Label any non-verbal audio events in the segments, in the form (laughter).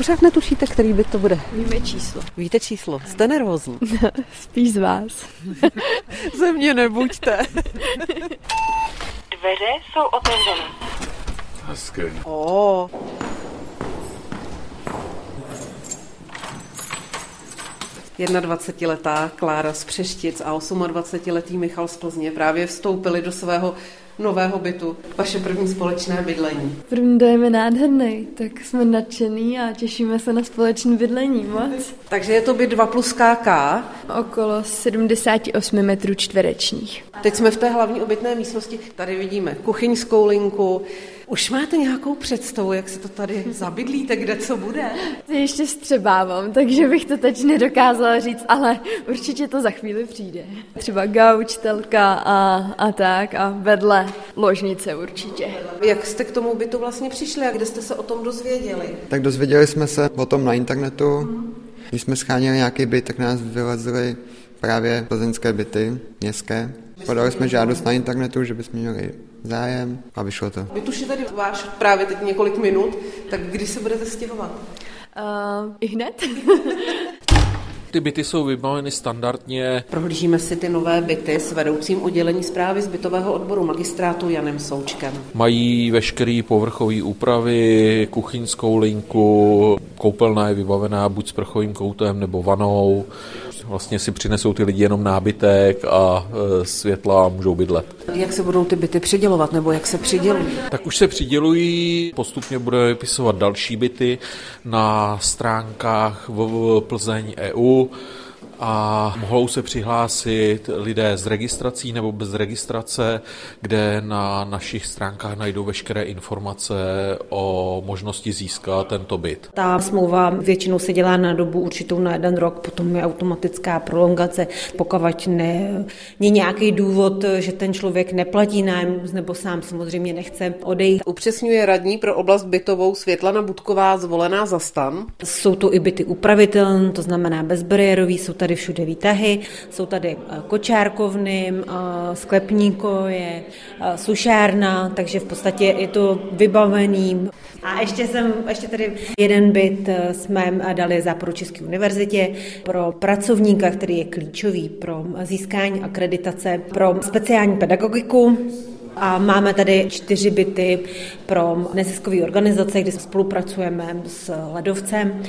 Pořád netušíte, který byt to bude? Víme číslo. Víte číslo? Jste nervózní? (laughs) Spíš z vás. (laughs) Ze mě nebuďte. Dveře jsou otevřené. Hezky. O, Jedna 20-letá Klára z Přeštic a 28-letý Michal z Plzně právě vstoupili do svého nového bytu. Vaše první společné bydlení. První dojem je nádherný, tak jsme nadšený a těšíme se na společné bydlení moc. Takže je to byt 2 plus KK. Okolo 78 metrů čtverečních. Teď jsme v té hlavní obytné místnosti. Tady vidíme kuchyňskou linku. Už máte nějakou představu, jak se to tady zabydlíte, kde co bude? (laughs) Ještě střebávám, takže bych to teď nedokázala říct, ale určitě to za chvíli přijde. Třeba gauč, telka a, a tak a vedle ložnice určitě. Jak jste k tomu bytu vlastně přišli a kde jste se o tom dozvěděli? Tak dozvěděli jsme se o tom na internetu. Když jsme scháněli nějaký byt, tak nás vylezly právě plzeňské byty, městské. Podali jsme žádost na internetu, že bychom měli zájem a vyšlo to. Vy je tady váš právě teď několik minut, tak kdy se budete stěhovat? Uh, I hned? (laughs) Ty byty jsou vybaveny standardně. Prohlížíme si ty nové byty s vedoucím oddělení zprávy z bytového odboru magistrátu Janem Součkem. Mají veškeré povrchové úpravy, kuchyňskou linku, koupelna je vybavená buď s prchovým koutem nebo vanou. Vlastně si přinesou ty lidi jenom nábytek a e, světla a můžou bydlet. Jak se budou ty byty přidělovat, nebo jak se přidělují? Tak už se přidělují, postupně bude vypisovat další byty na stránkách www Plzeň EU a mohou se přihlásit lidé s registrací nebo bez registrace, kde na našich stránkách najdou veškeré informace o možnosti získat tento byt. Ta smlouva většinou se dělá na dobu určitou na jeden rok, potom je automatická prolongace, pokud ne, je nějaký důvod, že ten člověk neplatí nájem nebo sám samozřejmě nechce odejít. Upřesňuje radní pro oblast bytovou Světlana Budková zvolená za stan. Jsou to i byty upravitelné, to znamená bezbariérový, jsou tady všude výtahy, jsou tady eh, kočárkovny, eh, sklepníko, je eh, sušárna, takže v podstatě je to vybavený. A ještě jsem, ještě tady jeden byt jsme dali za České univerzitě pro pracovníka, který je klíčový pro získání akreditace pro speciální pedagogiku. A máme tady čtyři byty pro neziskové organizace, kde spolupracujeme s Ledovcem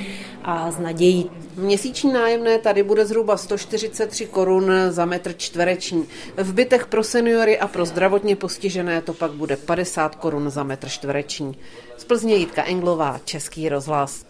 a s Nadějí. Měsíční nájemné tady bude zhruba 143 korun za metr čtvereční. V bytech pro seniory a pro zdravotně postižené to pak bude 50 korun za metr čtvereční. Z Plzně Jitka Englová, Český rozhlas.